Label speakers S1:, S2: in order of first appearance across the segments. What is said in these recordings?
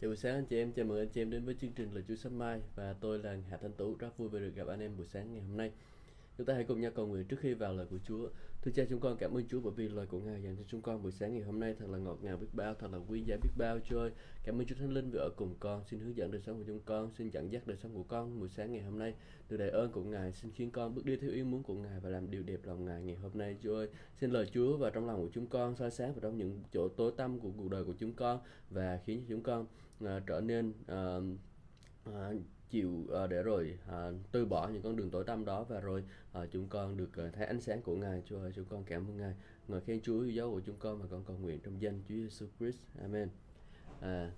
S1: Chào buổi sáng anh chị em, chào mừng anh chị em đến với chương trình Lời Chúa Sớm Mai và tôi là Hạ Thanh Tú, rất vui vì được gặp anh em buổi sáng ngày hôm nay. Chúng ta hãy cùng nhau cầu nguyện trước khi vào lời của Chúa. Thưa cha chúng con cảm ơn Chúa bởi vì lời của Ngài dành cho chúng con buổi sáng ngày hôm nay thật là ngọt ngào biết bao, thật là quý giá biết bao Chúa ơi. Cảm ơn Chúa Thánh Linh vì ở cùng con, xin hướng dẫn đời sống của chúng con, xin dẫn dắt đời sống của con buổi sáng ngày hôm nay. Từ đại ơn của Ngài xin khiến con bước đi theo ý muốn của Ngài và làm điều đẹp lòng Ngài ngày hôm nay Chúa ơi. Xin lời Chúa vào trong lòng của chúng con soi sáng vào trong những chỗ tối tăm của cuộc đời của chúng con và khiến cho chúng con uh, trở nên uh, uh, chịu uh, để rồi uh, từ bỏ những con đường tối tăm đó và rồi uh, chúng con được uh, thấy ánh sáng của Ngài Chúa ơi chúng con cảm ơn Ngài. Ngợi khen Chúa yêu dấu của chúng con và con cầu nguyện trong danh Chúa Giêsu Christ. Amen. À,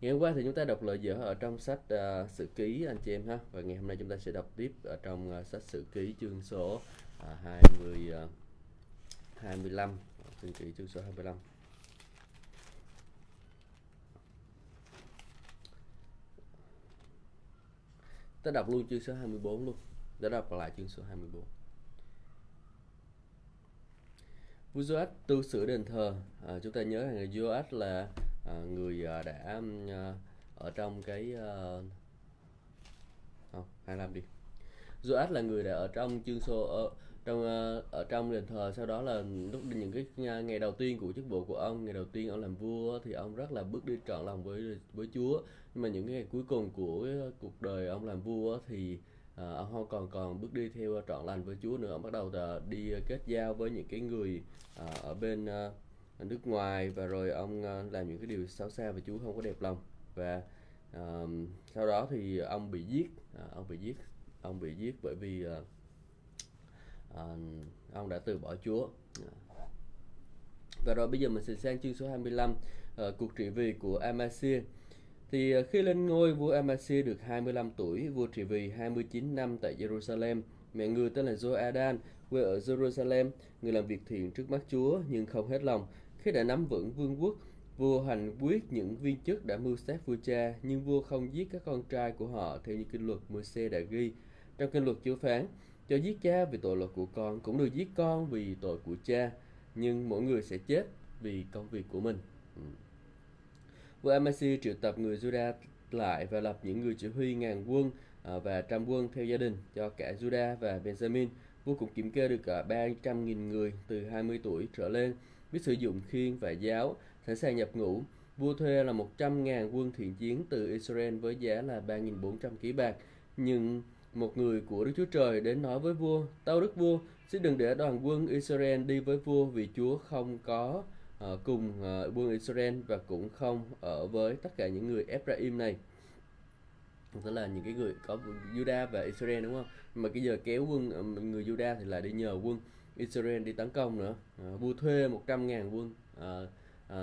S1: ngày hôm qua thì chúng ta đọc lời dở ở trong sách uh, sử ký anh chị em ha. Và ngày hôm nay chúng ta sẽ đọc tiếp ở trong uh, sách sử ký chương số uh, 20 uh, 25 sử ký chương số 25 ta đọc luôn chương số 24 luôn. Để đọc lại chương số 24 vua Joach tu sửa đền thờ. À, chúng ta nhớ rằng Joach là à, người à, đã à, ở trong cái à, không 25 đi. Joach là người đã ở trong chương số ở trong ờ, ở trong đền thờ sau đó là lúc những cái ờ, ngày đầu tiên của chức vụ của ông ngày đầu tiên ông làm vua thì ông rất là bước đi trọn lòng với với Chúa. Nhưng mà những cái ngày cuối cùng của ờ, cuộc đời ông làm vua thì à, ông không còn còn bước đi theo trọn lành với Chúa nữa. Ông bắt đầu là đi kết giao với những cái người à, ở bên à, nước ngoài và rồi ông à, làm những cái điều xấu xa và Chúa không có đẹp lòng. Và à, sau đó thì ông bị giết à, ông bị giết ông bị giết bởi vì à, à, ông đã từ bỏ Chúa. Và rồi bây giờ mình sẽ sang chương số 25 à, ờ, cuộc trị vì của Amasia thì ờ, khi lên ngôi vua Amasia được 25 tuổi vua trị vì 29 năm tại Jerusalem mẹ người tên là Joadan quê ở Jerusalem người làm việc thiện trước mắt Chúa nhưng không hết lòng. Khi đã nắm vững vương quốc vua hành quyết những viên chức đã mưu sát vua cha nhưng vua không giết các con trai của họ theo như kinh luật Môi-se đã ghi. Trong kinh luật Chúa phán cho giết cha vì tội lỗi của con cũng được giết con vì tội của cha, nhưng mỗi người sẽ chết vì công việc của mình. Ừ. Vua Amasi triệu tập người Judah lại và lập những người chỉ huy ngàn quân à, và trăm quân theo gia đình cho cả Judah và Benjamin. Vua cũng kiểm kê được cả 300.000 người từ 20 tuổi trở lên, biết sử dụng khiên và giáo, sẵn sàng nhập ngũ. Vua thuê là 100.000 quân thiện chiến từ Israel với giá là 3.400 ký bạc, nhưng một người của Đức Chúa Trời đến nói với vua, tâu đức vua, xin đừng để đoàn quân Israel đi với vua vì Chúa không có uh, cùng uh, quân Israel và cũng không ở với tất cả những người Ephraim này. Tức là những cái người có Judah và Israel đúng không? Mà cái giờ kéo quân à, người Judah thì lại đi nhờ quân Israel đi tấn công nữa. Uh, vua thuê 100.000 quân uh,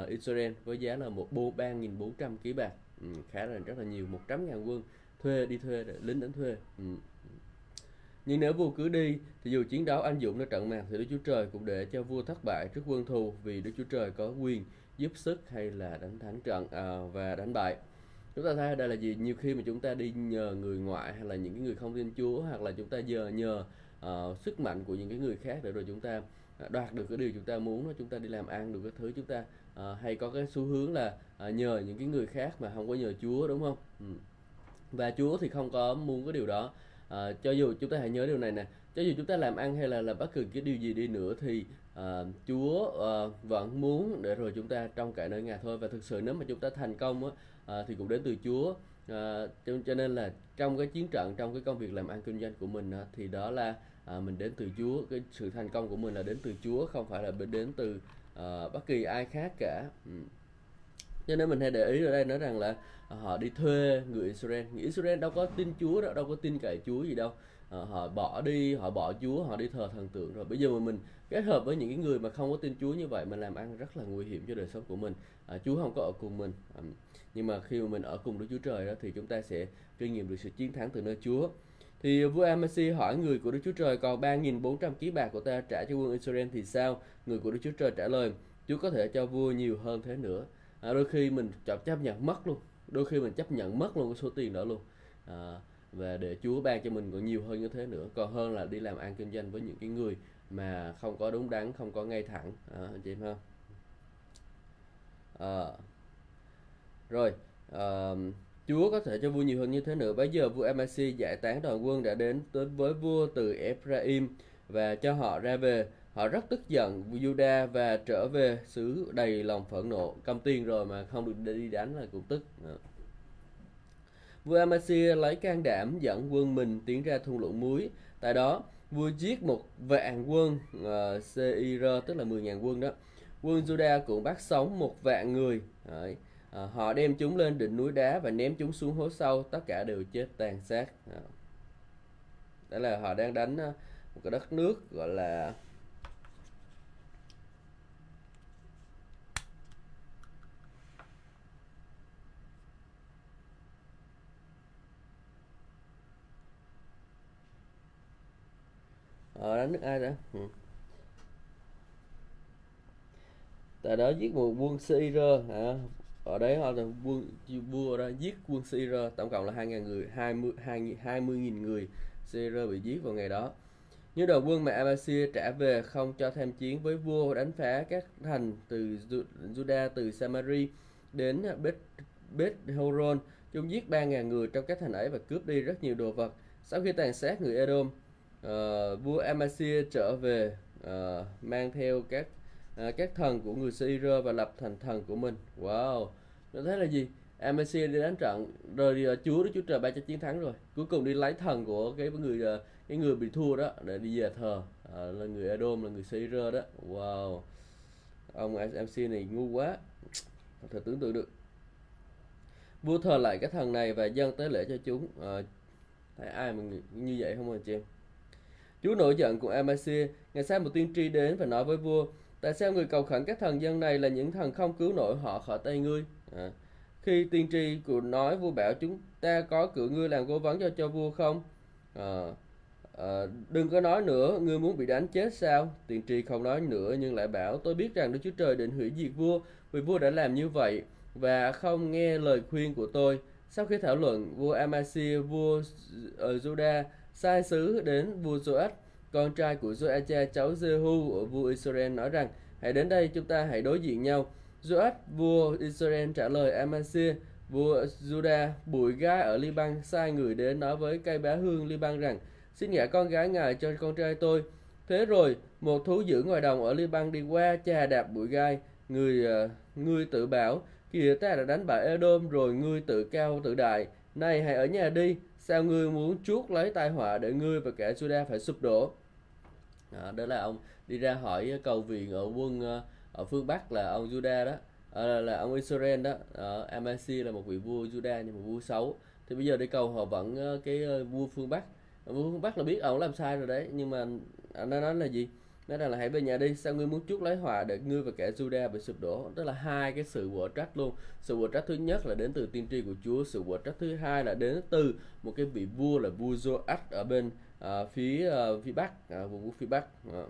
S1: uh, Israel với giá là một bô 3.400 ký bạc. Ừ, khá là rất là nhiều 100.000 quân thuê đi thuê để lính đánh thuê ừ. nhưng nếu vua cứ đi thì dù chiến đấu anh dũng nơi trận mạc thì Đức Chúa Trời cũng để cho vua thất bại trước quân thù vì Đức Chúa Trời có quyền giúp sức hay là đánh thắng trận à, và đánh bại chúng ta thấy đây là gì nhiều khi mà chúng ta đi nhờ người ngoại hay là những cái người không tin Chúa hoặc là chúng ta giờ nhờ uh, sức mạnh của những cái người khác để rồi chúng ta đoạt được cái điều chúng ta muốn chúng ta đi làm ăn được cái thứ chúng ta uh, hay có cái xu hướng là uh, nhờ những cái người khác mà không có nhờ Chúa đúng không? Ừ và Chúa thì không có muốn cái điều đó. À, cho dù chúng ta hãy nhớ điều này nè. Cho dù chúng ta làm ăn hay là làm bất cứ cái điều gì đi nữa thì à, Chúa à, vẫn muốn để rồi chúng ta trong cả nơi Ngài thôi. Và thực sự nếu mà chúng ta thành công á, à, thì cũng đến từ Chúa. À, cho, cho nên là trong cái chiến trận trong cái công việc làm ăn kinh doanh của mình á, thì đó là à, mình đến từ Chúa. Cái sự thành công của mình là đến từ Chúa không phải là đến từ à, bất kỳ ai khác cả. Ừ cho nên mình hay để ý ở đây nói rằng là à, họ đi thuê người Israel. Người Israel đâu có tin Chúa đâu đâu có tin cậy Chúa gì đâu. À, họ bỏ đi họ bỏ Chúa họ đi thờ thần tượng rồi. Bây giờ mà mình kết hợp với những cái người mà không có tin Chúa như vậy mình làm ăn rất là nguy hiểm cho đời sống của mình. À, Chúa không có ở cùng mình. À, nhưng mà khi mà mình ở cùng Đức Chúa Trời đó thì chúng ta sẽ kinh nghiệm được sự chiến thắng từ nơi Chúa. Thì vua Amasi hỏi người của Đức Chúa Trời còn 3.400 ký bạc của ta trả cho quân Israel thì sao? Người của Đức Chúa Trời trả lời Chúa có thể cho vua nhiều hơn thế nữa à, đôi khi mình chấp chấp nhận mất luôn. Đôi khi mình chấp nhận mất luôn cái số tiền đó luôn. À, và để Chúa ban cho mình còn nhiều hơn như thế nữa. Còn hơn là đi làm ăn kinh doanh với những cái người mà không có đúng đắn không có ngay thẳng. À, anh chị em ha à, rồi à, Chúa có thể cho vua nhiều hơn như thế nữa. Bây giờ vua Amasi giải tán đoàn quân đã đến tới với vua từ Ephraim và cho họ ra về. Họ rất tức giận Judah và trở về xứ đầy lòng phẫn nộ. Cầm tiền rồi mà không được đi đánh là cũng tức. Dạ. Vua Amasia lấy can đảm dẫn quân mình tiến ra thung lũng muối. Tại đó, vua giết một vạn quân ờ, uh, CIR tức là 10.000 quân đó. Quân Judah cũng bắt sống một vạn người. Đấy. À, họ đem chúng lên đỉnh núi đá và ném chúng xuống hố sâu, tất cả đều chết tàn sát. À. Dạ. Đó là họ đang đánh ờ, một cái đất nước gọi là ờ đánh nước ai đó ừ. tại đó giết một quân Syr hả? Ở đấy họ là quân vua đó giết quân Syr tổng cộng là hai ngàn người hai mươi hai hai mươi nghìn người Syr bị giết vào ngày đó. Như đầu quân mà Abasir trả về không cho tham chiến với vua đánh phá các thành từ Judah từ Samari đến Beth, Beth Horon chúng giết 3.000 người trong các thành ấy và cướp đi rất nhiều đồ vật. Sau khi tàn sát người Edom uh, vua Amasia trở về uh, mang theo các uh, các thần của người syria và lập thành thần của mình. Wow. Nó thấy là gì? Amasia đi đánh trận rồi uh, chúa đó chúa trời ba cho chiến thắng rồi. Cuối cùng đi lấy thần của cái người uh, cái người bị thua đó để đi về thờ uh, là người Edom là người syria đó. Wow. Ông MC này ngu quá. Không thể tưởng tượng được. Vua thờ lại cái thần này và dâng tế lễ cho chúng. Uh, thấy ai mà như vậy không anh chị em? Chúa nổi giận cùng Amasia, ngày sai một tiên tri đến và nói với vua, tại sao người cầu khẩn các thần dân này là những thần không cứu nổi họ khỏi tay ngươi? À. Khi tiên tri của nói vua bảo chúng ta có cử ngươi làm cố vấn cho cho vua không? À, à, đừng có nói nữa, ngươi muốn bị đánh chết sao? Tiên tri không nói nữa nhưng lại bảo tôi biết rằng Đức Chúa Trời định hủy diệt vua vì vua đã làm như vậy và không nghe lời khuyên của tôi. Sau khi thảo luận, vua Amasia, vua ờ, ở Judah sai sứ đến vua Joash, con trai của Joacha cháu Jehu ở vua Israel nói rằng hãy đến đây chúng ta hãy đối diện nhau. Joash, vua Israel trả lời Amasia vua Judah bụi gai ở Liban sai người đến nói với cây bá hương Liban rằng xin gả con gái ngài cho con trai tôi. Thế rồi một thú dữ ngoài đồng ở Liban đi qua chà đạp bụi gai người ờ, uh, ngươi tự bảo kìa ta đã đánh bại Edom rồi ngươi tự cao tự đại này hãy ở nhà đi sao ngươi muốn chuốt lấy tai họa để ngươi và cả Juda phải sụp đổ? Đó, đó là ông đi ra hỏi cầu viện ở quân à, ở phương Bắc là ông Juda đó. À, là ông Israel đó. À, Amasi là một vị vua Juda nhưng mà vua xấu. Thì bây giờ đi cầu họ vẫn à, cái vua phương Bắc. Vua phương Bắc là biết ông làm sai rồi đấy nhưng mà anh nói là gì? Nói rằng là hãy về nhà đi sao ngươi muốn chuốc lấy hòa để ngươi và kẻ Juda bị sụp đổ. Tức là hai cái sự quở trách luôn. Sự quở trách thứ nhất là đến từ tiên tri của Chúa sự quở trách thứ hai là đến từ một cái vị vua là vua Joash ở bên uh, phía uh, phía bắc à, vùng phía bắc. À.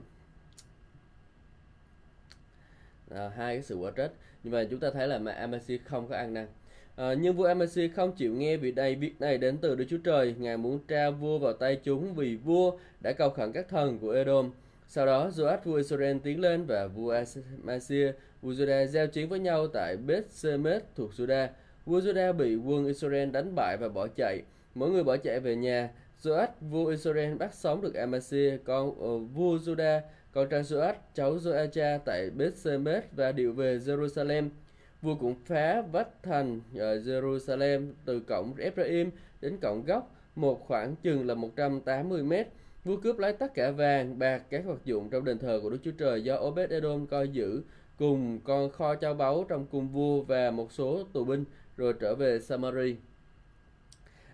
S1: À, hai cái sự quả trách. Nhưng mà chúng ta thấy là mà Amasi không có ăn năn. À, nhưng vua Amasi không chịu nghe vì đây việc này đến từ Đức Chúa Trời. Ngài muốn tra vua vào tay chúng vì vua đã cầu khẩn các thần của Edom sau đó, Joab vua Israel tiến lên và vua Amasia, vua Judah giao chiến với nhau tại Beth Semes thuộc Judah. Vua Judah bị quân Israel đánh bại và bỏ chạy. Mỗi người bỏ chạy về nhà. Joab vua Israel bắt sống được Amasia, con uh, vua Judah, con trai Joab, cháu Joacha tại Beth Semes và điệu về Jerusalem. Vua cũng phá vách thành ở Jerusalem từ cổng Ephraim đến cổng góc, một khoảng chừng là 180 mét Vua cướp lấy tất cả vàng, bạc, các vật dụng trong đền thờ của Đức Chúa Trời do Obed Edom coi giữ, cùng con kho châu báu trong cung vua và một số tù binh, rồi trở về Samari.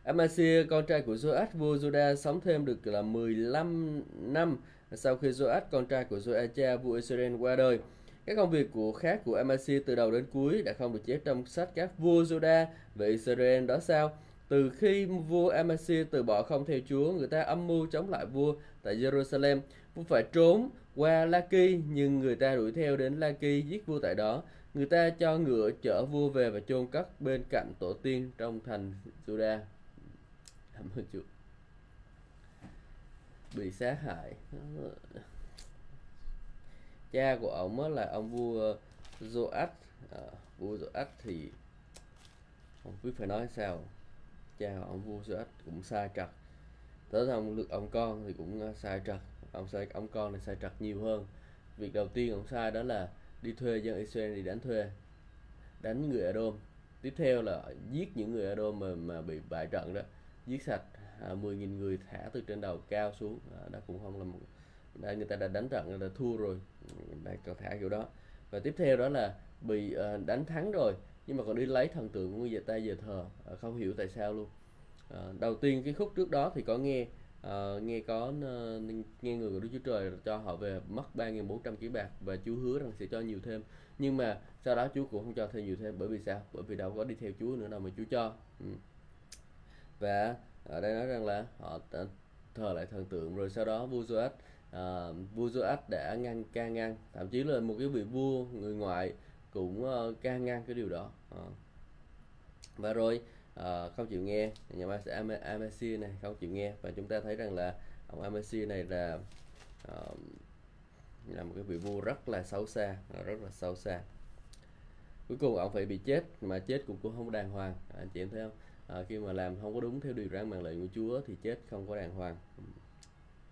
S1: Amasia, con trai của Joach, vua Juda sống thêm được là 15 năm sau khi Joach, con trai của Joacha, vua Israel qua đời. Các công việc của khác của Amasia từ đầu đến cuối đã không được chép trong sách các vua Juda về Israel đó sao? Từ khi vua Amasia từ bỏ không theo Chúa, người ta âm mưu chống lại vua tại Jerusalem. Vua phải trốn qua Laki, nhưng người ta đuổi theo đến Laki giết vua tại đó. Người ta cho ngựa chở vua về và chôn cất bên cạnh tổ tiên trong thành Judah. Cảm ơn Chúa. Bị sát hại. Cha của ông là ông vua Joach. À, ờ, vua Joach thì không biết phải nói sao chào ông vua Joas cũng sai trật. Tới ông lực ông con thì cũng à, sai trật. Ông sai ông con thì sai trật nhiều hơn. Việc đầu tiên ông sai đó là đi thuê dân Israel đi đánh thuê đánh người Adom tiếp theo là giết những người Adom mà mà bị bại trận đó. Giết sạch à, 10.000 người thả từ trên đầu cao xuống. À, đó cũng không là một đã người ta đã đánh trận người ta thua rồi. Đã còn thả kiểu đó. Và tiếp theo đó là bị à, đánh thắng rồi nhưng mà còn đi lấy thần tượng của người ta về thờ à, không hiểu tại sao luôn. À, đầu tiên cái khúc trước đó thì có nghe à, nghe có à, nghe người của Đức Chúa Trời cho họ về mất 3.400 kg bạc và Chúa hứa rằng sẽ cho nhiều thêm. Nhưng mà sau đó Chúa cũng không cho thêm nhiều thêm bởi vì sao? Bởi vì đâu có đi theo Chúa nữa đâu mà Chúa cho. Ừ. và ở đây nói rằng là họ thờ lại thần tượng rồi sau đó vua Joash uh, à, vua Joash đã ngăn can ngăn. Thậm chí là một cái vị vua người ngoại cũng ờ, uh, can ngăn cái điều đó. Uh. và rồi uh, không chịu nghe nhà máy Am này không chịu nghe. Và chúng ta thấy rằng là ông Amasia này là uh, là một cái vị vua rất là xấu xa rất là xấu xa. Cuối cùng ông phải bị chết mà chết cũng cũng không đàng hoàng. À, anh chị em thấy không? À, khi mà làm không có đúng theo điều răn mạng lệnh của Chúa thì chết không có đàng hoàng.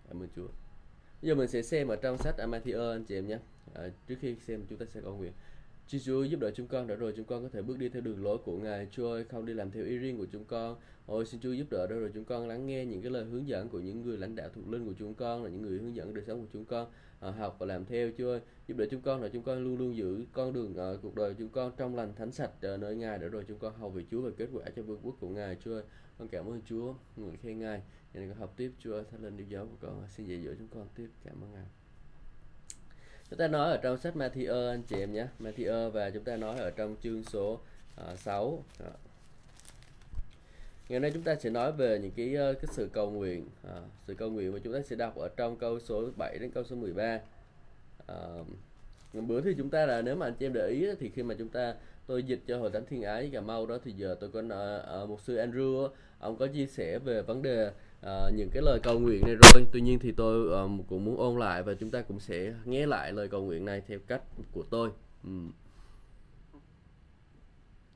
S1: Cảm ơn Chúa. Bây giờ mình sẽ xem ở trong sách Amatthew anh chị em nhé. À, trước khi xem chúng ta sẽ cầu nguyện. Chúa Chúa giúp đỡ chúng con đã rồi chúng con có thể bước đi theo đường lối của Ngài. Chúa ơi không đi làm theo ý riêng của chúng con. Ôi xin Chúa giúp đỡ để rồi chúng con lắng nghe những cái lời hướng dẫn của những người lãnh đạo thuộc linh của chúng con là những người hướng dẫn đời sống của chúng con à, học và làm theo. Chúa ơi giúp đỡ chúng con là chúng con luôn luôn giữ con đường ở cuộc đời chúng con trong lành thánh sạch à, nơi Ngài để rồi chúng con hầu về Chúa và kết quả cho vương quốc của Ngài. Chúa ơi con cảm ơn Chúa người khen Ngài. Nên con học tiếp Chúa thánh linh điều giáo của con xin dạy dỗ chúng con tiếp. Cảm ơn Ngài chúng ta nói ở trong sách Matthew anh chị em nhé. Matthew và chúng ta nói ở trong chương số à, uh, 6 Đó. ngày nay chúng ta sẽ nói về những cái uh, cái sự cầu nguyện à, sự cầu nguyện mà chúng ta sẽ đọc ở trong câu số 7 đến câu số 13 à, bữa thì chúng ta là nếu mà anh chị em để ý thì khi mà chúng ta tôi dịch cho hội thánh thiên ái cà mau đó thì giờ tôi có uh, một sư Andrew ông có chia sẻ về vấn đề uh, những cái lời cầu nguyện này rồi tuy nhiên thì tôi uh, cũng muốn ôn lại và chúng ta cũng sẽ nghe lại lời cầu nguyện này theo cách của tôi um.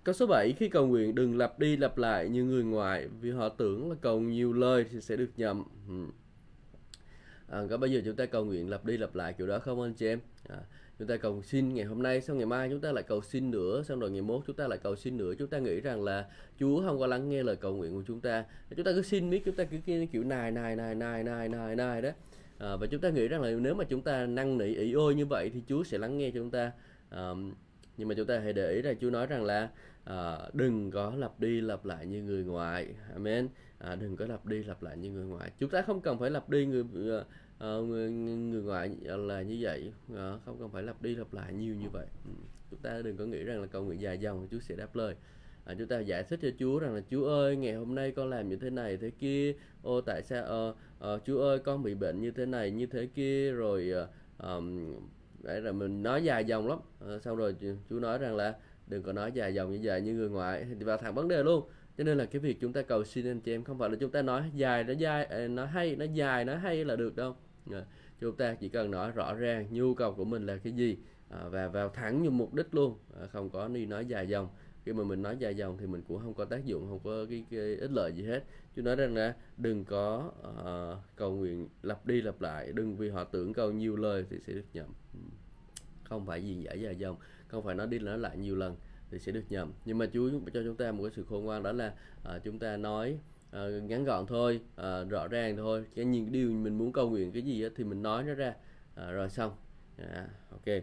S1: Câu số 7 khi cầu nguyện đừng lặp đi lặp lại như người ngoài vì họ tưởng là cầu nhiều lời thì sẽ được nhầm. Um. À, có bao giờ chúng ta cầu nguyện lặp đi lặp lại kiểu đó không anh chị em? À, chúng ta cầu xin ngày hôm nay xong ngày mai chúng ta lại cầu xin nữa xong rồi ngày mốt chúng ta lại cầu xin nữa. Chúng ta nghĩ rằng là Chúa không có lắng nghe lời cầu nguyện của chúng ta. Chúng ta cứ xin biết chúng ta cứ kiểu nài nài nài nài nài nài nài đó. À, và chúng ta nghĩ rằng là nếu mà chúng ta năn nỉ ý ôi như vậy thì Chúa sẽ lắng nghe chúng ta. À, nhưng mà chúng ta hãy để ý là Chúa nói rằng là à, đừng có lặp đi lặp lại như người ngoại amen. À, đừng có lặp đi lặp lại như người ngoại chúng ta không cần phải lặp đi người uh, Ờ, người, người ngoại là như vậy. Ờ, không cần phải lặp đi lặp lại nhiều như vậy. Ừ, chúng ta đừng có nghĩ rằng là cầu nguyện dài dòng Chúa sẽ đáp lời. À, chúng ta giải thích cho Chúa rằng là Chúa ơi ngày hôm nay con làm như thế này thế kia. Ô tại sao uh, uh, Chúa ơi con bị bệnh như thế này như thế kia. Rồi uh, um, đấy là mình nói dài dòng lắm. À, xong rồi Chúa nói rằng là đừng có nói dài dòng như vậy như người ngoại. Thì vào thẳng vấn đề luôn. Cho nên là cái việc chúng ta cầu xin anh chị em không phải là chúng ta nói dài nó dài nó hay nó dài nó hay là được đâu chúng ta chỉ cần nói rõ ràng nhu cầu của mình là cái gì à, và vào thẳng như mục đích luôn à, không có đi nói dài dòng. Khi mà mình nói dài dòng thì mình cũng không có tác dụng không có cái, cái ích lợi gì hết. Chú nói rằng là đừng có uh, cầu nguyện lặp đi lặp lại đừng vì họ tưởng cầu nhiều lời thì sẽ được nhầm. Không phải gì giải dài dòng không phải nói đi nói lại nhiều lần thì sẽ được nhầm. Nhưng mà chú cho chúng ta một cái sự khôn ngoan đó là uh, chúng ta nói uh, ngắn gọn thôi uh, rõ ràng thôi. Cái những điều mình muốn cầu nguyện cái gì đó, thì mình nói nó ra. Uh, rồi xong. À, ok.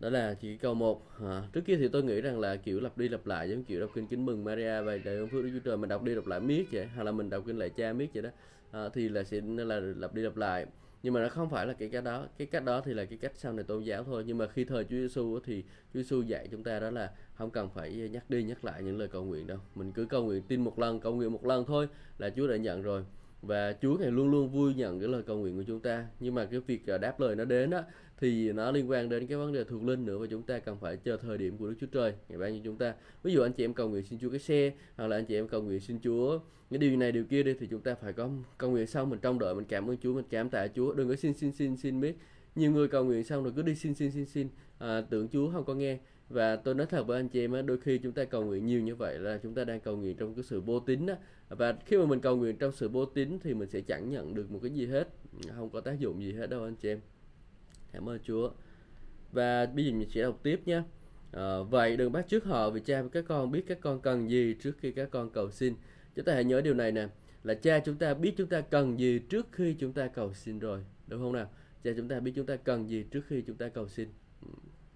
S1: Đó là chỉ câu một. À, trước kia thì tôi nghĩ rằng là kiểu lặp đi lặp lại giống kiểu đọc kinh kính mừng Maria và đời ơn phước Đức Chúa Trời mình đọc đi đọc lại miết vậy hay là mình đọc kinh lạy cha miết vậy đó à, thì là sẽ là lặp đi lặp lại nhưng mà nó không phải là cái cách đó. Cái cách đó thì là cái cách sau này tôn giáo thôi. Nhưng mà khi thời Chúa Giêsu thì Chúa Giêsu dạy chúng ta đó là không cần phải nhắc đi nhắc lại những lời cầu nguyện đâu. Mình cứ cầu nguyện tin một lần, cầu nguyện một lần thôi là Chúa đã nhận rồi và Chúa ngài luôn luôn vui nhận cái lời cầu nguyện của chúng ta. Nhưng mà cái việc à, đáp lời nó đến á thì nó liên quan đến cái vấn đề thuộc linh nữa và chúng ta cần phải chờ thời điểm của Đức Chúa Trời ngày ban cho chúng ta. Ví dụ anh chị em cầu nguyện xin Chúa cái xe hoặc là anh chị em cầu nguyện xin Chúa cái điều này điều kia đi thì chúng ta phải có cầu nguyện xong mình trong đợi mình cảm ơn Chúa mình cảm tạ Chúa. Đừng có xin xin xin xin biết nhiều người cầu nguyện xong rồi cứ đi xin xin xin xin. À, tưởng Chúa không có nghe và tôi nói thật với anh chị em á đôi khi chúng ta cầu nguyện nhiều như vậy là chúng ta đang cầu nguyện trong cái sự vô tín đó và khi mà mình cầu nguyện trong sự vô tín thì mình sẽ chẳng nhận được một cái gì hết không có tác dụng gì hết đâu anh chị em. Cảm ơn Chúa. Và bây giờ mình sẽ đọc tiếp nhé à, ờ, vậy đừng bắt trước họ vì cha các con biết các con cần gì trước khi các con cầu xin. Chúng ta hãy nhớ điều này nè là cha chúng ta biết chúng ta cần gì trước khi chúng ta cầu xin rồi đúng không nào? Cha chúng ta biết chúng ta cần gì trước khi chúng ta cầu xin.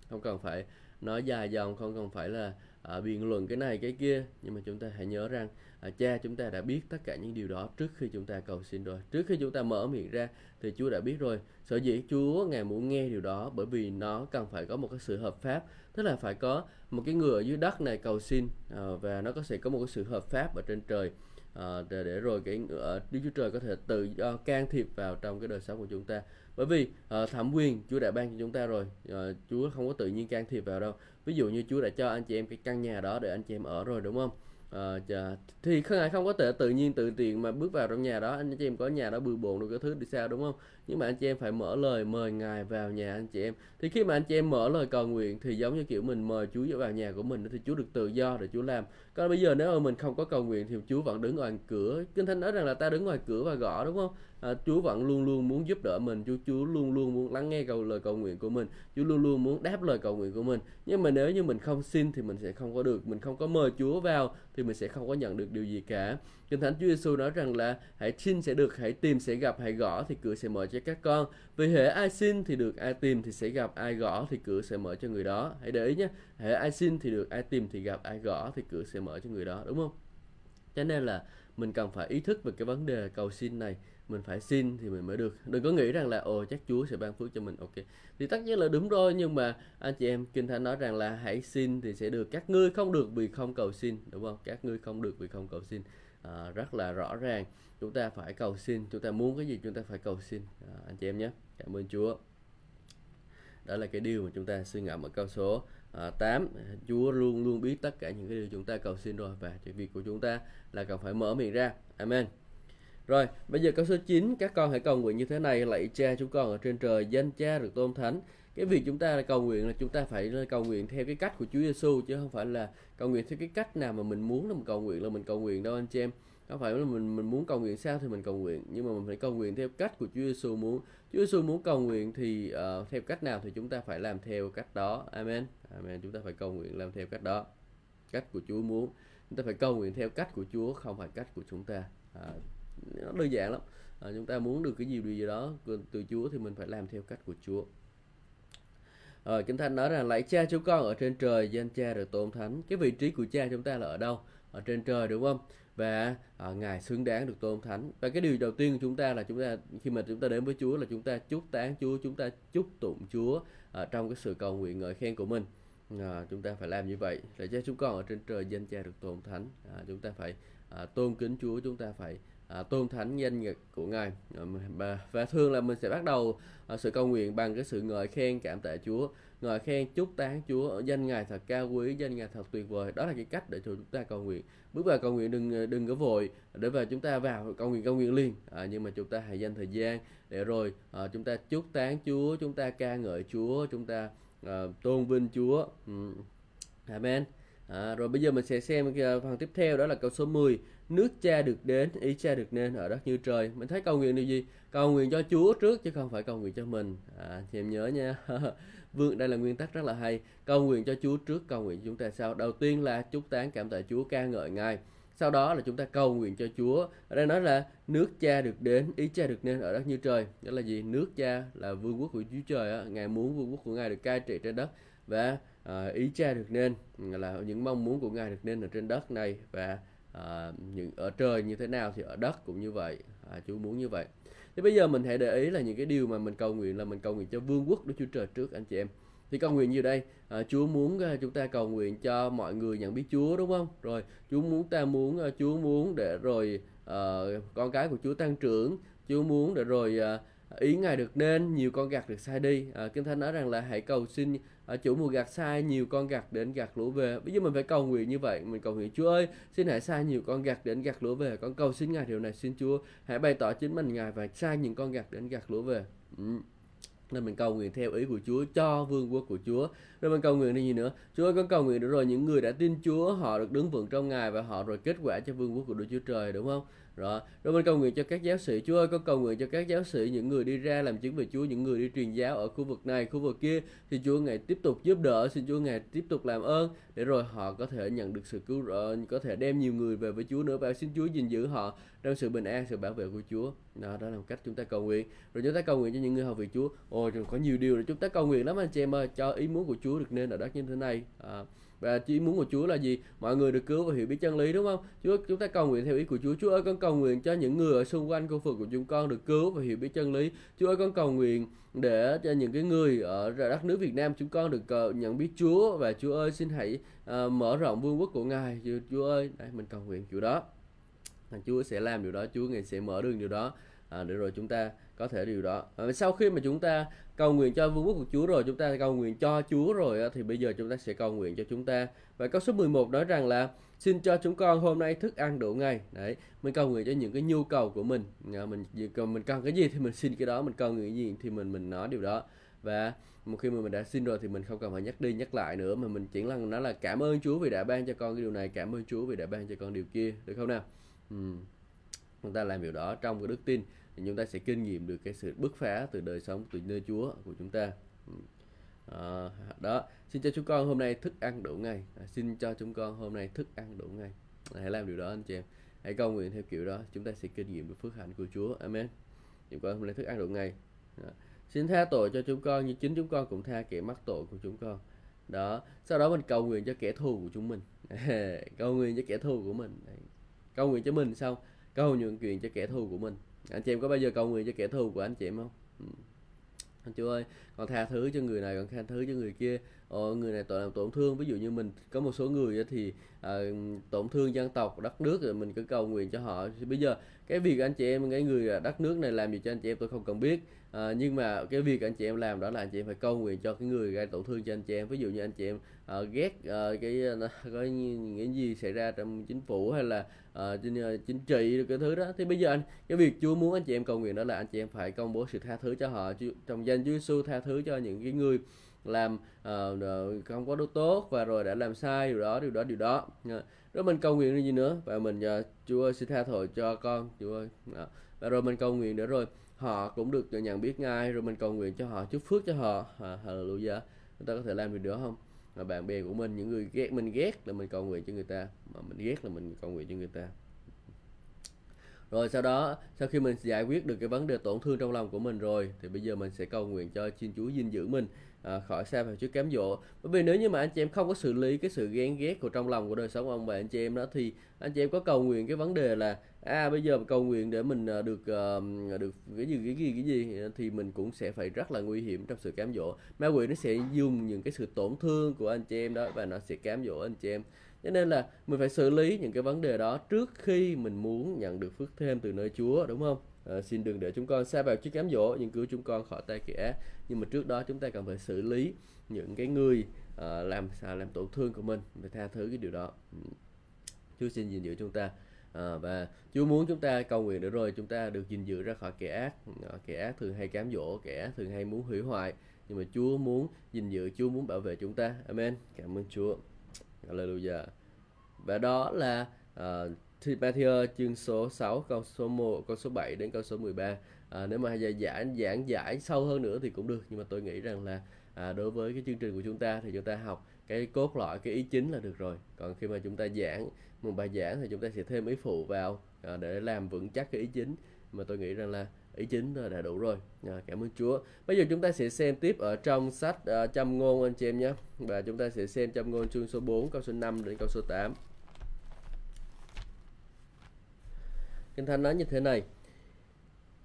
S1: Không cần phải nói dài dòng không cần phải là à, biện luận cái này cái kia. Nhưng mà chúng ta hãy nhớ rằng à, cha chúng ta đã biết tất cả những điều đó trước khi chúng ta cầu xin rồi. Trước khi chúng ta mở miệng ra thì Chúa đã biết rồi. Sở dĩ Chúa ngài muốn nghe điều đó bởi vì nó cần phải có một cái sự hợp pháp. Tức là phải có một cái người ở dưới đất này cầu xin à, và nó có sẽ có một cái sự hợp pháp ở trên trời à, để, để rồi cái ở Đức Chúa Trời có thể tự do can thiệp vào trong cái đời sống của chúng ta. Bởi vì uh, thẩm quyền Chúa đã ban cho chúng ta rồi uh, Chúa không có tự nhiên can thiệp vào đâu. Ví dụ như Chúa đã cho anh chị em cái căn nhà đó để anh chị em ở rồi đúng không? À, thì không ai không có thể tự nhiên tự tiện mà bước vào trong nhà đó. Anh chị em có nhà đó bừa bộn được cái thứ thì sao đúng không? Nhưng mà anh chị em phải mở lời mời ngài vào nhà anh chị em. Thì khi mà anh chị em mở lời cầu nguyện thì giống như kiểu mình mời Chúa vào nhà của mình thì Chúa được tự do để Chúa làm. Còn bây giờ nếu mà mình không có cầu nguyện thì Chúa vẫn đứng ngoài cửa. Kinh thánh nói rằng là ta đứng ngoài cửa và gõ đúng không? À, Chúa vẫn luôn luôn muốn giúp đỡ mình Chúa Chúa luôn luôn muốn lắng nghe cầu lời cầu nguyện của mình Chúa luôn luôn muốn đáp lời cầu nguyện của mình nhưng mà nếu như mình không xin thì mình sẽ không có được mình không có mời Chúa vào thì mình sẽ không có nhận được điều gì cả Kinh Thánh Chúa Giêsu nói rằng là hãy xin sẽ được, hãy tìm sẽ gặp, hãy gõ thì cửa sẽ mở cho các con. Vì hệ ai xin thì được, ai tìm thì sẽ gặp, ai gõ thì cửa sẽ mở cho người đó. Hãy để ý nhé. Hệ ai xin thì được, ai tìm thì gặp, ai gõ thì cửa sẽ mở cho người đó, đúng không? Cho nên là mình cần phải ý thức về cái vấn đề cầu xin này mình phải xin thì mình mới được. Đừng có nghĩ rằng là ồ chắc chúa sẽ ban phước cho mình. Ok. Thì tất nhiên là đúng rồi nhưng mà anh chị em kinh thánh nói rằng là hãy xin thì sẽ được. Các ngươi không được vì không cầu xin đúng không? Các ngươi không được vì không cầu xin. À, rất là rõ ràng. Chúng ta phải cầu xin chúng ta muốn cái gì chúng ta phải cầu xin. À, anh chị em nhé. Cảm ơn chúa. Đó là cái điều mà chúng ta suy ngẫm ở câu số à, 8 Chúa luôn luôn biết tất cả những cái điều chúng ta cầu xin rồi và việc của chúng ta là cần phải mở miệng ra. Amen rồi, bây giờ câu số 9, các con hãy cầu nguyện như thế này, lạy cha chúng con ở trên trời, danh cha được tôn thánh. Cái việc chúng ta cầu nguyện là chúng ta phải cầu nguyện theo cái cách của Chúa Giêsu chứ không phải là cầu nguyện theo cái cách nào mà mình muốn là mình cầu nguyện là mình cầu nguyện đâu anh chị em. Không phải là mình mình muốn cầu nguyện sao thì mình cầu nguyện, nhưng mà mình phải cầu nguyện theo cách của Chúa Giêsu muốn. Chúa Giêsu muốn cầu nguyện thì uh, theo cách nào thì chúng ta phải làm theo cách đó. Amen. Amen. Chúng ta phải cầu nguyện làm theo cách đó. Cách của Chúa muốn. Chúng ta phải cầu nguyện theo cách của Chúa không phải cách của chúng ta. À, nó đơn giản lắm. À, chúng ta muốn được cái gì điều gì đó từ Chúa thì mình phải làm theo cách của Chúa. À, Kinh Thánh nói rằng lạy cha chúng con ở trên trời danh cha được tôn thánh. Cái vị trí của cha chúng ta là ở đâu? Ở trên trời đúng không? Và à, ngài xứng đáng được tôn thánh. Và cái điều đầu tiên của chúng ta là chúng ta khi mà chúng ta đến với Chúa là chúng ta chúc tán Chúa chúng ta chúc tụng Chúa à, trong cái sự cầu nguyện ngợi khen của mình. À, chúng ta phải làm như vậy. Để cha chúng con ở trên trời danh cha được tôn thánh. À, chúng ta phải à, tôn kính Chúa chúng ta phải à, tôn thánh danh nhật của ngài. Và, và thường là mình sẽ bắt đầu à, sự cầu nguyện bằng cái sự ngợi khen cảm tạ Chúa. Ngợi khen chúc tán Chúa danh ngài thật cao quý danh ngài thật tuyệt vời. Đó là cái cách để chúng ta cầu nguyện. Bước vào cầu nguyện đừng đừng có vội. Để vào chúng ta vào cầu nguyện cầu nguyện liền. À, nhưng mà chúng ta hãy dành thời gian để rồi à, chúng ta chúc tán Chúa chúng ta ca ngợi Chúa chúng ta à, tôn vinh Chúa. Ừ. Amen. À, rồi bây giờ mình sẽ xem à, phần tiếp theo đó là câu số 10 nước cha được đến ý cha được nên ở đất như trời mình thấy cầu nguyện điều gì cầu nguyện cho chúa trước chứ không phải cầu nguyện cho mình à, thì em nhớ nha vương đây là nguyên tắc rất là hay cầu nguyện cho chúa trước cầu nguyện cho chúng ta sau đầu tiên là chúc tán cảm tạ chúa ca ngợi ngài sau đó là chúng ta cầu nguyện cho Chúa. Ở đây nói là nước cha được đến, ý cha được nên ở đất như trời. Đó là gì? Nước cha là vương quốc của Chúa Trời. Á. Ngài muốn vương quốc của Ngài được cai trị trên đất. Và à, ý cha được nên là những mong muốn của Ngài được nên ở trên đất này. Và à, những ở trời như thế nào thì ở đất cũng như vậy. À, Chúa muốn như vậy. Thì bây giờ mình hãy để ý là những cái điều mà mình cầu nguyện là mình cầu nguyện cho vương quốc Đức Chúa Trời trước anh chị em. Thì cầu nguyện như đây. À, Chúa muốn à, chúng ta cầu nguyện cho mọi người nhận biết Chúa đúng không? Rồi Chúa muốn ta muốn à, Chúa muốn để rồi à, con cái của Chúa tăng trưởng. Chúa muốn để rồi à, ý ngài được nên nhiều con gạt được sai đi. À, kinh thánh nói rằng là hãy cầu xin à, chủ mùa gặt sai nhiều con gặt đến gặt lúa về. Bây giờ mình phải cầu nguyện như vậy mình cầu nguyện chúa ơi xin hãy sai nhiều con gặt đến gặt lúa về. Con cầu xin ngài điều này xin chúa hãy bày tỏ chính mình ngài và sai những con gặt đến gặt lúa về. Ừ. nên mình cầu nguyện theo ý của Chúa cho vương quốc của Chúa. Rồi mình cầu nguyện đi gì nữa? Chúa ơi con cầu nguyện được rồi những người đã tin Chúa họ được đứng vững trong Ngài và họ rồi kết quả cho vương quốc của Đức Chúa Trời đúng không? Rồi rồi mình cầu nguyện cho các giáo sĩ. Chúa ơi con cầu nguyện cho các giáo sĩ những người đi ra làm chứng về Chúa những người đi truyền giáo ở khu vực này khu vực kia. Thì Chúa ngài tiếp tục giúp đỡ xin Chúa ngài tiếp tục làm ơn để rồi họ có thể nhận được sự cứu rỗi có thể đem nhiều người về với Chúa nữa. Và xin Chúa gìn giữ họ trong sự bình an sự bảo vệ của Chúa. Đó, đó là một cách chúng ta cầu nguyện. Rồi chúng ta cầu nguyện cho những người học về Chúa. Ôi có nhiều điều để chúng ta cầu nguyện lắm anh chị em ơi. Cho ý muốn của Chúa được nên ở đất như thế này. À, và chỉ muốn của Chúa là gì? Mọi người được cứu và hiểu biết chân lý đúng không? Chúa chúng ta cầu nguyện theo ý của Chúa. Chúa ơi con cầu nguyện cho những người ở xung quanh khu vực của chúng con được cứu và hiểu biết chân lý. Chúa ơi con cầu nguyện để cho những cái người ở đất nước Việt Nam chúng con được ờ, nhận biết Chúa. Và Chúa ơi xin hãy uh, mở rộng vương quốc của Ngài. Chúa, Chúa ơi đây mình cầu nguyện kiểu đó. Chúa sẽ làm điều đó. Chúa ngài sẽ mở đường điều đó. À, để rồi chúng ta có thể điều đó. À, sau khi mà chúng ta cầu nguyện cho vương quốc của Chúa rồi, chúng ta cầu nguyện cho Chúa rồi thì bây giờ chúng ta sẽ cầu nguyện cho chúng ta. Và câu số 11 nói rằng là, xin cho chúng con hôm nay thức ăn đủ ngày. Đấy, mình cầu nguyện cho những cái nhu cầu của mình. Ờ, mình cần mình cần cái gì thì mình xin cái đó, mình cần cái gì thì mình mình nói điều đó. Và một khi mà mình đã xin rồi thì mình không cần phải nhắc đi nhắc lại nữa, mà mình chỉ là nó là cảm ơn Chúa vì đã ban cho con cái điều này, cảm ơn Chúa vì đã ban cho con điều kia, được không nào? Ừ. chúng ta làm điều đó trong cái đức tin thì chúng ta sẽ kinh nghiệm được cái sự bứt phá từ đời sống từ nơi Chúa của chúng ta. Ừ. À, đó xin cho chúng con hôm nay thức ăn đủ ngày à, xin cho chúng con hôm nay thức ăn đủ ngày à, hãy làm điều đó anh chị em. Hãy cầu nguyện theo kiểu đó chúng ta sẽ kinh nghiệm được phước hạnh của Chúa. Amen. Chúng con hôm nay thức ăn đủ ngày à, xin tha tội cho chúng con như chính chúng con cũng tha kẻ mắc tội của chúng con. Đó. Sau đó mình cầu nguyện cho kẻ thù của chúng mình. Cầu nguyện cho kẻ thù của mình. Cầu nguyện cho mình xong cầu nguyện chuyện cho kẻ thù của mình anh chị em có bao giờ cầu nguyện cho kẻ thù của anh chị em không ừ. anh chú ơi, con tha thứ cho người này, con tha thứ cho người kia ờ, người này tội làm tổn thương. Ví dụ như mình có một số người thì à, tổn thương dân tộc đất nước rồi mình cứ cầu nguyện cho họ. Thì bây giờ cái việc anh chị em cái người à, đất nước này làm gì cho anh chị em tôi không cần biết. À, nhưng mà cái việc anh chị em làm đó là anh chị em phải cầu nguyện cho cái người gây tổn thương cho anh chị em. Ví dụ như anh chị em uh, ghét uh, cái uh, có những cái gì xảy ra trong chính phủ hay là uh, chính, uh, chính trị cái thứ đó. Thì bây giờ anh cái việc Chúa muốn anh chị em cầu nguyện đó là anh chị em phải công bố sự tha thứ cho họ. Trong danh Chúa Giêsu tha thứ cho những cái người làm uh, không có được tốt và rồi đã làm sai điều đó điều đó điều đó. Ờ, rồi mình cầu nguyện gì nữa? Và mình uh, Chúa ơi xin tha tội cho con Chúa ơi. Đó. và rồi mình cầu nguyện nữa rồi họ cũng được nhận biết ngay rồi mình cầu nguyện cho họ chúc phước cho họ. À, hallelujah. Chúng ta có thể làm gì nữa không? Mà bạn bè của mình những người ghét mình ghét là mình cầu nguyện cho người ta mà mình ghét là mình cầu nguyện cho người ta. Rồi sau đó sau khi mình giải quyết được cái vấn đề tổn thương trong lòng của mình rồi thì bây giờ mình sẽ cầu nguyện cho Thiên Chúa gìn giữ mình à, khỏi xa vào trước cám dỗ. Bởi vì nếu như mà anh chị em không có xử lý cái sự ghen ghét của trong lòng của đời sống ông bà anh chị em đó thì anh chị em có cầu nguyện cái vấn đề là à bây giờ cầu nguyện để mình ờ, được uh, được cái gì cái gì cái gì thì mình cũng sẽ phải rất là nguy hiểm trong sự cám dỗ. Ma quỷ nó sẽ dùng những cái sự tổn thương của anh chị em đó và nó sẽ cám dỗ anh chị em. Cho nên là mình phải xử lý những cái vấn đề đó trước khi mình muốn nhận được phước thêm từ nơi Chúa đúng không? À, xin đừng để chúng con xa vào chiếc cám dỗ nhưng cứu chúng con khỏi tay kẻ. Nhưng mà trước đó chúng ta cần phải xử lý những cái người à, làm sao làm tổn thương của mình để tha thứ cái điều đó. Ừ. Chúa xin gìn giữ chúng ta. À, và Chúa muốn chúng ta cầu nguyện để rồi chúng ta được gìn giữ ra khỏi kẻ ác. À, kẻ ác thường hay cám dỗ kẻ thường hay muốn hủy hoại. Nhưng mà Chúa muốn gìn giữ Chúa muốn bảo vệ chúng ta. Amen. Cảm ơn Chúa. Hallelujah. Và đó là uh, thì Matthew chương số 6 câu số 1 câu số 7 đến câu số 13 à, nếu mà giảng giảng giải sâu hơn nữa thì cũng được nhưng mà tôi nghĩ rằng là à, đối với cái chương trình của chúng ta thì chúng ta học cái cốt lõi cái ý chính là được rồi. Còn khi mà chúng ta giảng một bài giảng thì chúng ta sẽ thêm ý phụ vào à, để làm vững chắc cái ý chính. Mà tôi nghĩ rằng là ý chính là đã đủ rồi. À, cảm ơn Chúa. Bây giờ chúng ta sẽ xem tiếp ở trong sách uh, châm ngôn anh chị em nhé. Và chúng ta sẽ xem châm ngôn chương số 4 câu số 5 đến câu số 8 Kinh Thánh nói như thế này.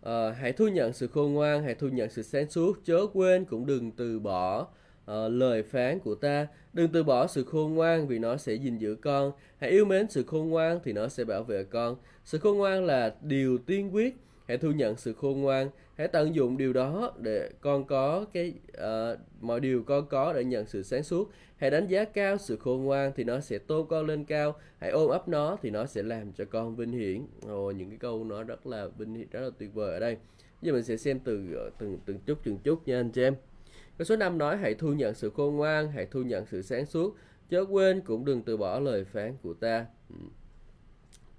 S1: À, hãy thu nhận sự khôn ngoan, hãy thu nhận sự sáng suốt, chớ quên cũng đừng từ bỏ uh, lời phán của ta. Đừng từ bỏ sự khôn ngoan vì nó sẽ gìn giữ con. Hãy yêu mến sự khôn ngoan thì nó sẽ bảo vệ con. Sự khôn ngoan là điều tiên quyết. Hãy thu nhận sự khôn ngoan, hãy tận dụng điều đó để con có cái uh, mọi điều con có để nhận sự sáng suốt. Hãy đánh giá cao sự khôn ngoan thì nó sẽ tôn con lên cao. Hãy ôm ấp nó thì nó sẽ làm cho con vinh hiển. Ồ những cái câu nó rất là vinh hiển rất là tuyệt vời ở đây. Giờ mình sẽ xem từ ờ, từng từng chút từng chút nha anh chị em. Câu số 5 nói hãy thu nhận sự khôn ngoan hãy thu nhận sự sáng suốt. Chớ quên cũng đừng từ bỏ lời phán của ta. Ừ.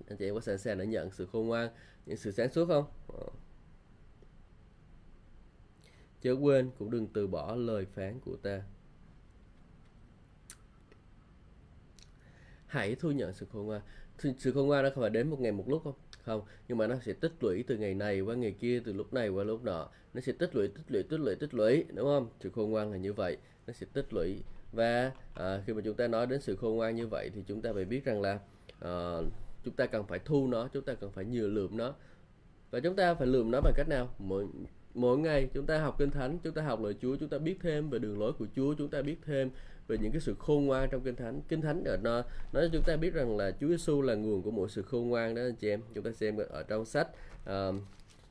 S1: Anh chị em có sẵn sàng để nhận sự khôn ngoan những sự sáng suốt không? Ờ. Chớ quên cũng đừng từ bỏ lời phán của ta. Hãy thu nhận sự khôn ngoan. Sự khôn ngoan nó không phải đến một ngày một lúc không? Không nhưng mà nó sẽ tích lũy từ ngày này qua ngày kia từ lúc này qua lúc nọ. Nó sẽ tích lũy tích lũy tích lũy tích lũy đúng không? Sự khôn ngoan là như vậy nó sẽ tích lũy. Và à, khi mà chúng ta nói đến sự khôn ngoan như vậy thì chúng ta phải biết rằng là à, chúng ta cần phải thu nó chúng ta cần phải nhiều lượm nó. Và chúng ta phải lượm nó bằng cách nào? Mỗi mỗi ngày chúng ta học kinh thánh chúng ta học lời Chúa chúng ta biết thêm về đường lối của Chúa chúng ta biết thêm về những cái sự khôn ngoan trong kinh thánh. Kinh thánh ở nó nói chúng ta biết rằng là Chúa Giêsu là nguồn của mọi sự khôn ngoan đó anh chị em. Chúng ta xem ở trong sách uh,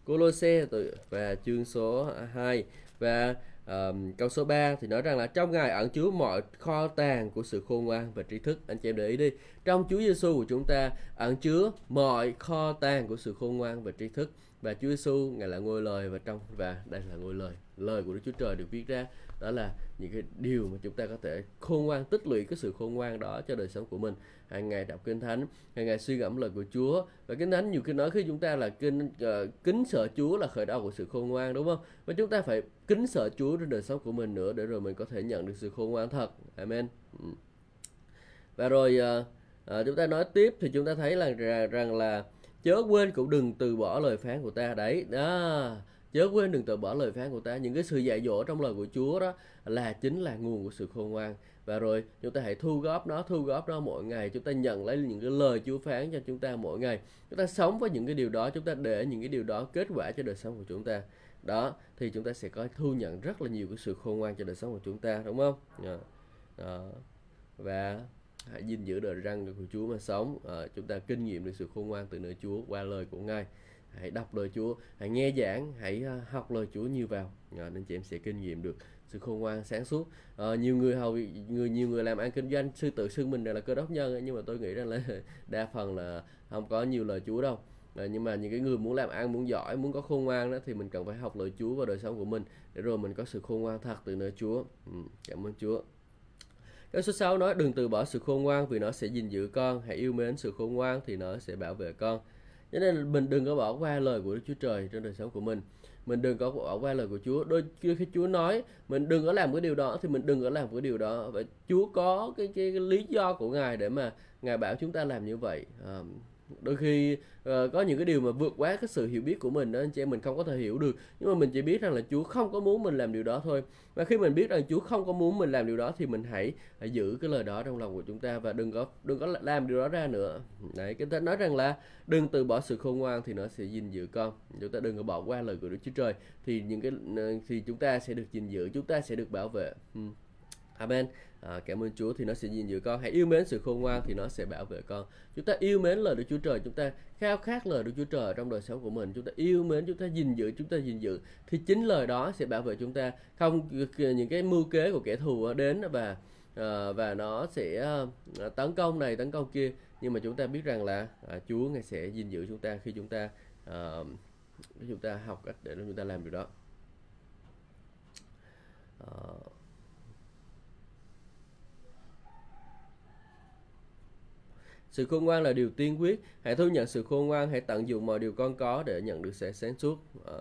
S1: Colosse và chương số 2 và um, câu số 3 thì nói rằng là trong ngài ẩn chứa mọi kho tàng của sự khôn ngoan và tri thức. Anh chị em để ý đi. Trong Chúa Giêsu của chúng ta ẩn chứa mọi kho tàng của sự khôn ngoan và tri thức. Và Chúa Giêsu ngài là ngôi lời và trong và đây là ngôi lời lời của Đức Chúa Trời được viết ra. Đó là những cái điều mà chúng ta có thể khôn ngoan tích lũy cái sự khôn ngoan đó cho đời sống của mình. Hàng ngày đọc kinh thánh hàng ngày suy gẫm lời của Chúa. Và kinh thánh nhiều khi nói khi chúng ta là kinh uh, ờ, kính sợ Chúa là khởi đầu của sự khôn ngoan đúng không? Và chúng ta phải kính sợ Chúa trong đời sống của mình nữa để rồi mình có thể nhận được sự khôn ngoan thật. Amen. Ừ. Và rồi uh, uh, chúng ta nói tiếp thì chúng ta thấy là rằng là chớ quên cũng đừng từ bỏ lời phán của ta. Đấy đó chớ quên đừng từ bỏ lời phán của ta. Những cái sự dạy dỗ trong lời của Chúa đó là chính là nguồn của sự khôn ngoan. Và rồi chúng ta hãy thu góp nó thu góp nó mỗi ngày. Chúng ta nhận lấy những cái lời Chúa phán cho chúng ta mỗi ngày. Chúng ta sống với những cái điều đó chúng ta để những cái điều đó kết quả cho đời sống của chúng ta. Đó thì chúng ta sẽ có thu nhận rất là nhiều cái sự khôn ngoan cho đời sống của chúng ta đúng không? Dạ. Đó. và hãy gìn giữ đời răng của Chúa mà sống. À, chúng ta kinh nghiệm được sự khôn ngoan từ nơi Chúa qua lời của Ngài hãy đọc lời Chúa hãy nghe giảng hãy ờ, học lời Chúa nhiều vào. À, nên chị em sẽ kinh nghiệm được sự khôn ngoan sáng suốt. À, nhiều người hầu người nhiều người làm ăn kinh doanh sư tự xưng mình là cơ đốc nhân nhưng mà tôi nghĩ rằng là đa phần là không có nhiều lời Chúa đâu. À, nhưng mà những cái người muốn làm ăn muốn giỏi muốn có khôn ngoan đó thì mình cần phải học lời Chúa vào đời sống của mình để rồi mình có sự khôn ngoan thật từ nơi Chúa. Ừ, cảm ơn Chúa. Câu số 6 nói đừng từ bỏ sự khôn ngoan vì nó sẽ gìn giữ con, hãy yêu mến sự khôn ngoan thì nó sẽ bảo vệ con. Cho nên mình đừng có bỏ qua lời của Đức Chúa Trời trong đời sống của mình. Mình đừng có bỏ qua lời của Chúa. Đôi khi Chúa nói mình đừng có làm cái điều đó thì mình đừng có làm cái điều đó. Và Chúa có cái, cái, cái lý do của Ngài để mà Ngài bảo chúng ta làm như vậy. À, đôi khi uh, có những cái điều mà vượt quá cái sự hiểu biết của mình đó anh chị em mình không có thể hiểu được. Nhưng mà mình chỉ biết rằng là Chúa không có muốn mình làm điều đó thôi. Và khi mình biết rằng Chúa không có muốn mình làm điều đó thì mình hãy, hãy giữ cái lời đó trong lòng của chúng ta và đừng có đừng có làm điều đó ra nữa. Đấy cái ta nói rằng là đừng từ bỏ sự khôn ngoan thì nó sẽ gìn giữ con. Chúng ta đừng có bỏ qua lời của Đức Chúa Trời thì những cái ờ, thì chúng ta sẽ được gìn giữ chúng ta sẽ được bảo vệ. Uhm. Amen. À, ờ, cảm ơn Chúa thì nó sẽ gìn giữ con. Hãy yêu mến sự khôn ngoan thì nó sẽ bảo vệ con. Chúng ta yêu mến lời Đức Chúa Trời, chúng ta khao khát lời Đức Chúa Trời trong đời sống của mình. Chúng ta yêu mến, chúng ta gìn giữ, chúng ta gìn giữ thì chính lời đó sẽ bảo vệ chúng ta. Không những cái mưu kế của kẻ thù đến và à, và nó sẽ à, tấn công này tấn công kia nhưng mà chúng ta biết rằng là à, Chúa ngài sẽ gìn giữ chúng ta khi chúng ta à, khi chúng ta học cách để chúng ta làm điều đó. À, Sự khôn ngoan là điều tiên quyết. Hãy thu nhận sự khôn ngoan, hãy tận dụng mọi điều con có để nhận được sự sáng suốt. À,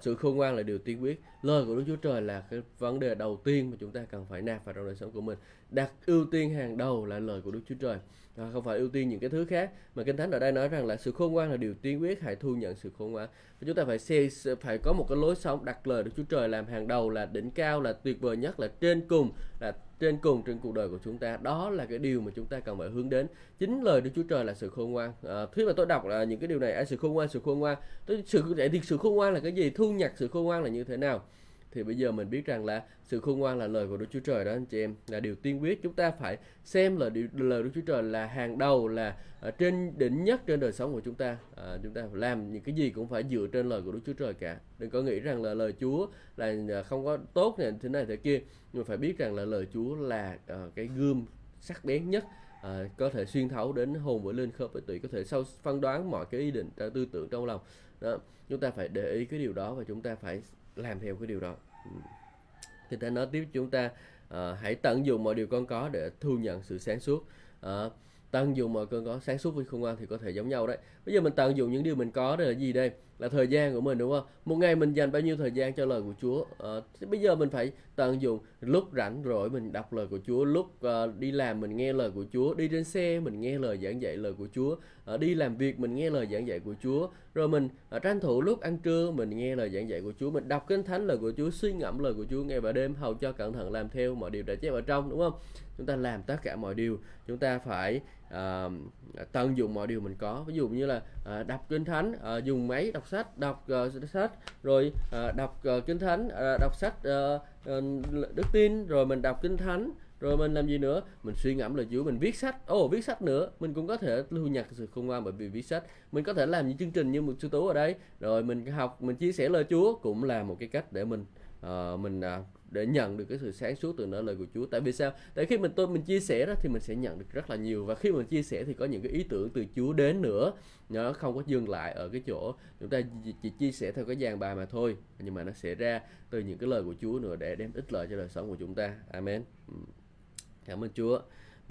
S1: sự khôn ngoan là điều tiên quyết. Lời của Đức Chúa Trời là cái vấn đề đầu tiên mà chúng ta cần phải nạp vào trong đời sống của mình. Đặt ưu tiên hàng đầu là lời của Đức Chúa Trời. À, không phải ưu tiên những cái thứ khác. Mà Kinh Thánh ở đây nói rằng là sự khôn ngoan là điều tiên quyết. Hãy thu nhận sự khôn ngoan. Và chúng ta phải xe, phải có một cái lối sống đặt lời Đức Chúa Trời làm hàng đầu là đỉnh cao, là tuyệt vời nhất, là trên cùng, là trên cùng trên cuộc đời của chúng ta. Đó là cái điều mà chúng ta cần phải hướng đến. Chính lời Đức Chúa Trời là sự khôn ngoan. À, khi mà tôi đọc là những cái điều này à, sự khôn ngoan sự khôn ngoan tôi sự thì sự khôn ngoan là cái gì? Thu nhặt sự khôn ngoan là như thế nào? Thì bây giờ mình biết rằng là sự khôn ngoan là lời của Đức Chúa Trời đó anh chị em. Là điều tiên quyết chúng ta phải xem lời lời Đức Chúa Trời là hàng đầu là ở trên đỉnh nhất trên đời sống của chúng ta. À, chúng ta làm những cái gì cũng phải dựa trên lời của Đức Chúa Trời cả. Đừng có nghĩ rằng là lời Chúa là à, không có tốt này thế này thế kia. Nhưng phải biết rằng là lời Chúa là uh, cái gươm sắc bén nhất à, có thể xuyên thấu đến hồn với linh khớp với tủy có thể sau phân đoán mọi cái ý định tư tưởng trong lòng. Đó chúng ta phải để ý cái điều đó và chúng ta phải làm theo cái điều đó. Ừ. Thì ta nói tiếp chúng ta uh, hãy tận dụng mọi điều con có để thu nhận sự sáng suốt. Uh, tận dụng mọi cơn có sáng suốt với khôn ngoan thì có thể giống nhau đấy. Bây giờ mình tận dụng những điều mình có đây là gì đây? Là thời gian của mình đúng không? Một ngày mình dành bao nhiêu thời gian cho lời của Chúa? À, bây giờ mình phải tận dụng lúc rảnh rỗi mình đọc lời của Chúa lúc uh, đi làm mình nghe lời của Chúa đi trên xe mình nghe lời giảng dạy lời của Chúa à, đi làm việc mình nghe lời giảng dạy của Chúa rồi mình à, tranh thủ lúc ăn trưa mình nghe lời giảng dạy của Chúa mình đọc kinh thánh lời của Chúa suy ngẫm lời của Chúa ngày và đêm hầu cho cẩn thận làm theo mọi điều đã chép ở trong đúng không? Chúng ta làm tất cả mọi điều chúng ta phải uh, tận dụng mọi điều mình có. Ví dụ như là uh, đọc kinh thánh uh, dùng máy đọc sách đọc uh, sách rồi uh, đọc uh, kinh thánh uh, đọc sách uh, uh, đức tin rồi mình đọc kinh thánh rồi mình làm gì nữa? Mình suy ngẫm lời Chúa mình viết sách. Ồ oh, viết sách nữa. Mình cũng có thể thu nhặt sự khôn ngoan bởi vì viết sách. Mình có thể làm những chương trình như một sư tú ở đây. Rồi mình học mình chia sẻ lời Chúa cũng là một cái cách để mình uh, mình uh, để nhận được cái sự sáng suốt từ nơi lời của Chúa. Tại vì sao? Tại khi mình tôi mình chia sẻ đó thì mình sẽ nhận được rất là nhiều và khi mình chia sẻ thì có những cái ý tưởng từ Chúa đến nữa. Nó không có dừng lại ở cái chỗ chúng ta chỉ chia sẻ theo cái dàn bài mà thôi, nhưng mà nó sẽ ra từ những cái lời của Chúa nữa để đem ích lợi cho đời sống của chúng ta. Amen. Ừ. Cảm ơn Chúa.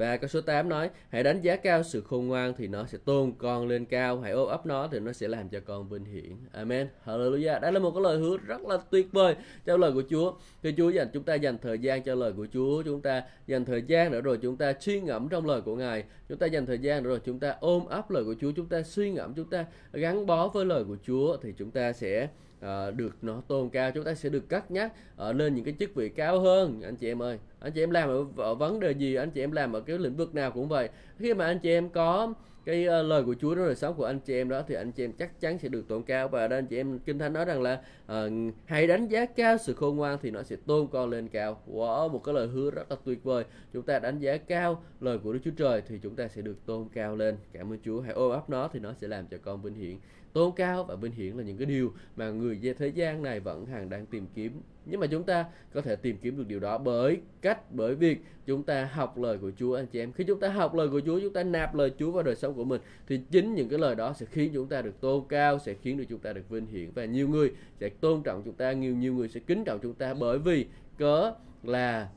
S1: Và câu số 8 nói, hãy đánh giá cao sự khôn ngoan thì nó sẽ tôn con lên cao, hãy ôm ấp nó thì nó sẽ làm cho con vinh hiển. Amen. Hallelujah. Đây là một cái lời hứa rất là tuyệt vời trong lời của Chúa. Khi Chúa dành chúng ta dành thời gian cho lời của Chúa, chúng ta dành thời gian nữa rồi chúng ta suy ngẫm trong lời của Ngài, chúng ta dành thời gian nữa rồi chúng ta ôm ấp lời của Chúa, chúng ta suy ngẫm, chúng ta gắn bó với lời của Chúa thì chúng ta sẽ uh, được nó tôn cao chúng ta sẽ được cắt nhắc uh, lên những cái chức vị cao hơn. Anh chị em ơi anh chị em làm ở, ở vấn đề gì anh chị em làm ở cái lĩnh vực nào cũng vậy. Khi mà anh chị em có cái uh, lời của Chúa trong đời sống của anh chị em đó thì anh chị em chắc chắn sẽ được tôn cao. Và anh chị em kinh thánh nói rằng là uh, hãy đánh giá cao sự khôn ngoan thì nó sẽ tôn con lên cao. Wow một cái lời hứa rất là tuyệt vời. Chúng ta đánh giá cao lời của Đức Chúa Trời thì chúng ta sẽ được tôn cao lên. Cảm ơn Chúa. Hãy ôm ấp nó thì nó sẽ làm cho con vinh hiển tôn cao và vinh hiển là những cái điều mà người về thế gian này vẫn hàng đang tìm kiếm. Nhưng mà chúng ta có thể tìm kiếm được điều đó bởi cách, bởi việc chúng ta học lời của Chúa, anh chị em. Khi chúng ta học lời của Chúa, chúng ta nạp lời Chúa vào đời sống của mình, thì chính những cái lời đó sẽ khiến chúng ta được tôn cao sẽ khiến được chúng ta được vinh hiển. Và nhiều người sẽ tôn trọng chúng ta, nhiều nhiều người sẽ kính trọng chúng ta bởi vì cớ là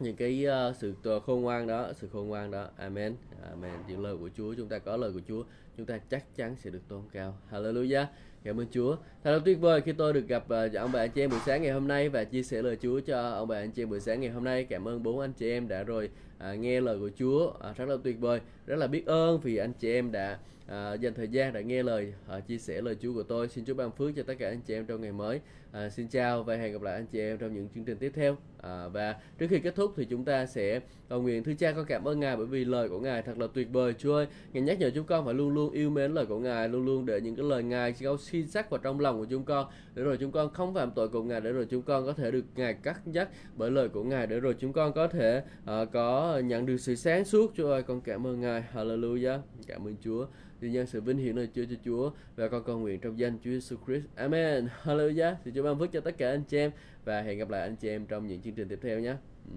S1: những cái uh, sự ờ, khôn ngoan đó sự khôn ngoan đó. Amen. Amen. Những lời của Chúa chúng ta có lời của Chúa chúng ta chắc chắn sẽ được tôn cao. Hallelujah. Cảm ơn Chúa. Thật là tuyệt vời khi tôi được gặp uh, ông bà anh chị em buổi sáng ngày hôm nay và chia sẻ lời Chúa cho ông bà anh chị em buổi sáng ngày hôm nay. Cảm ơn bốn anh chị em đã rồi uh, nghe lời của Chúa. Uh, rất là tuyệt vời. Rất là biết ơn vì anh chị em đã uh, dành thời gian để nghe lời uh, chia sẻ lời Chúa của tôi. Xin Chúa ban phước cho tất cả anh chị em trong ngày mới à, xin chào và hẹn gặp lại anh chị em trong những chương trình tiếp theo À, và trước khi kết thúc thì chúng ta sẽ cầu nguyện thưa cha con cảm ơn ngài bởi vì lời của ngài thật là tuyệt vời chúa ơi ngài nhắc nhở chúng con phải luôn luôn yêu mến lời của ngài luôn luôn để những cái lời ngài câu xin sắc vào trong lòng của chúng con để rồi chúng con không phạm tội của ngài để rồi chúng con có thể được ngài cắt nhắc bởi lời của ngài để rồi chúng con có thể uh, có nhận được sự sáng suốt chúa ơi con cảm ơn ngài hallelujah cảm ơn chúa vì nhân sự vinh hiển nơi Chúa cho Chúa và con cầu nguyện trong danh Chúa Jesus Christ. Amen. Hallelujah. Thì Chúa ban phước cho tất cả anh chị em và hẹn gặp lại anh chị em trong những chương trình tiếp theo nhé. Ừ.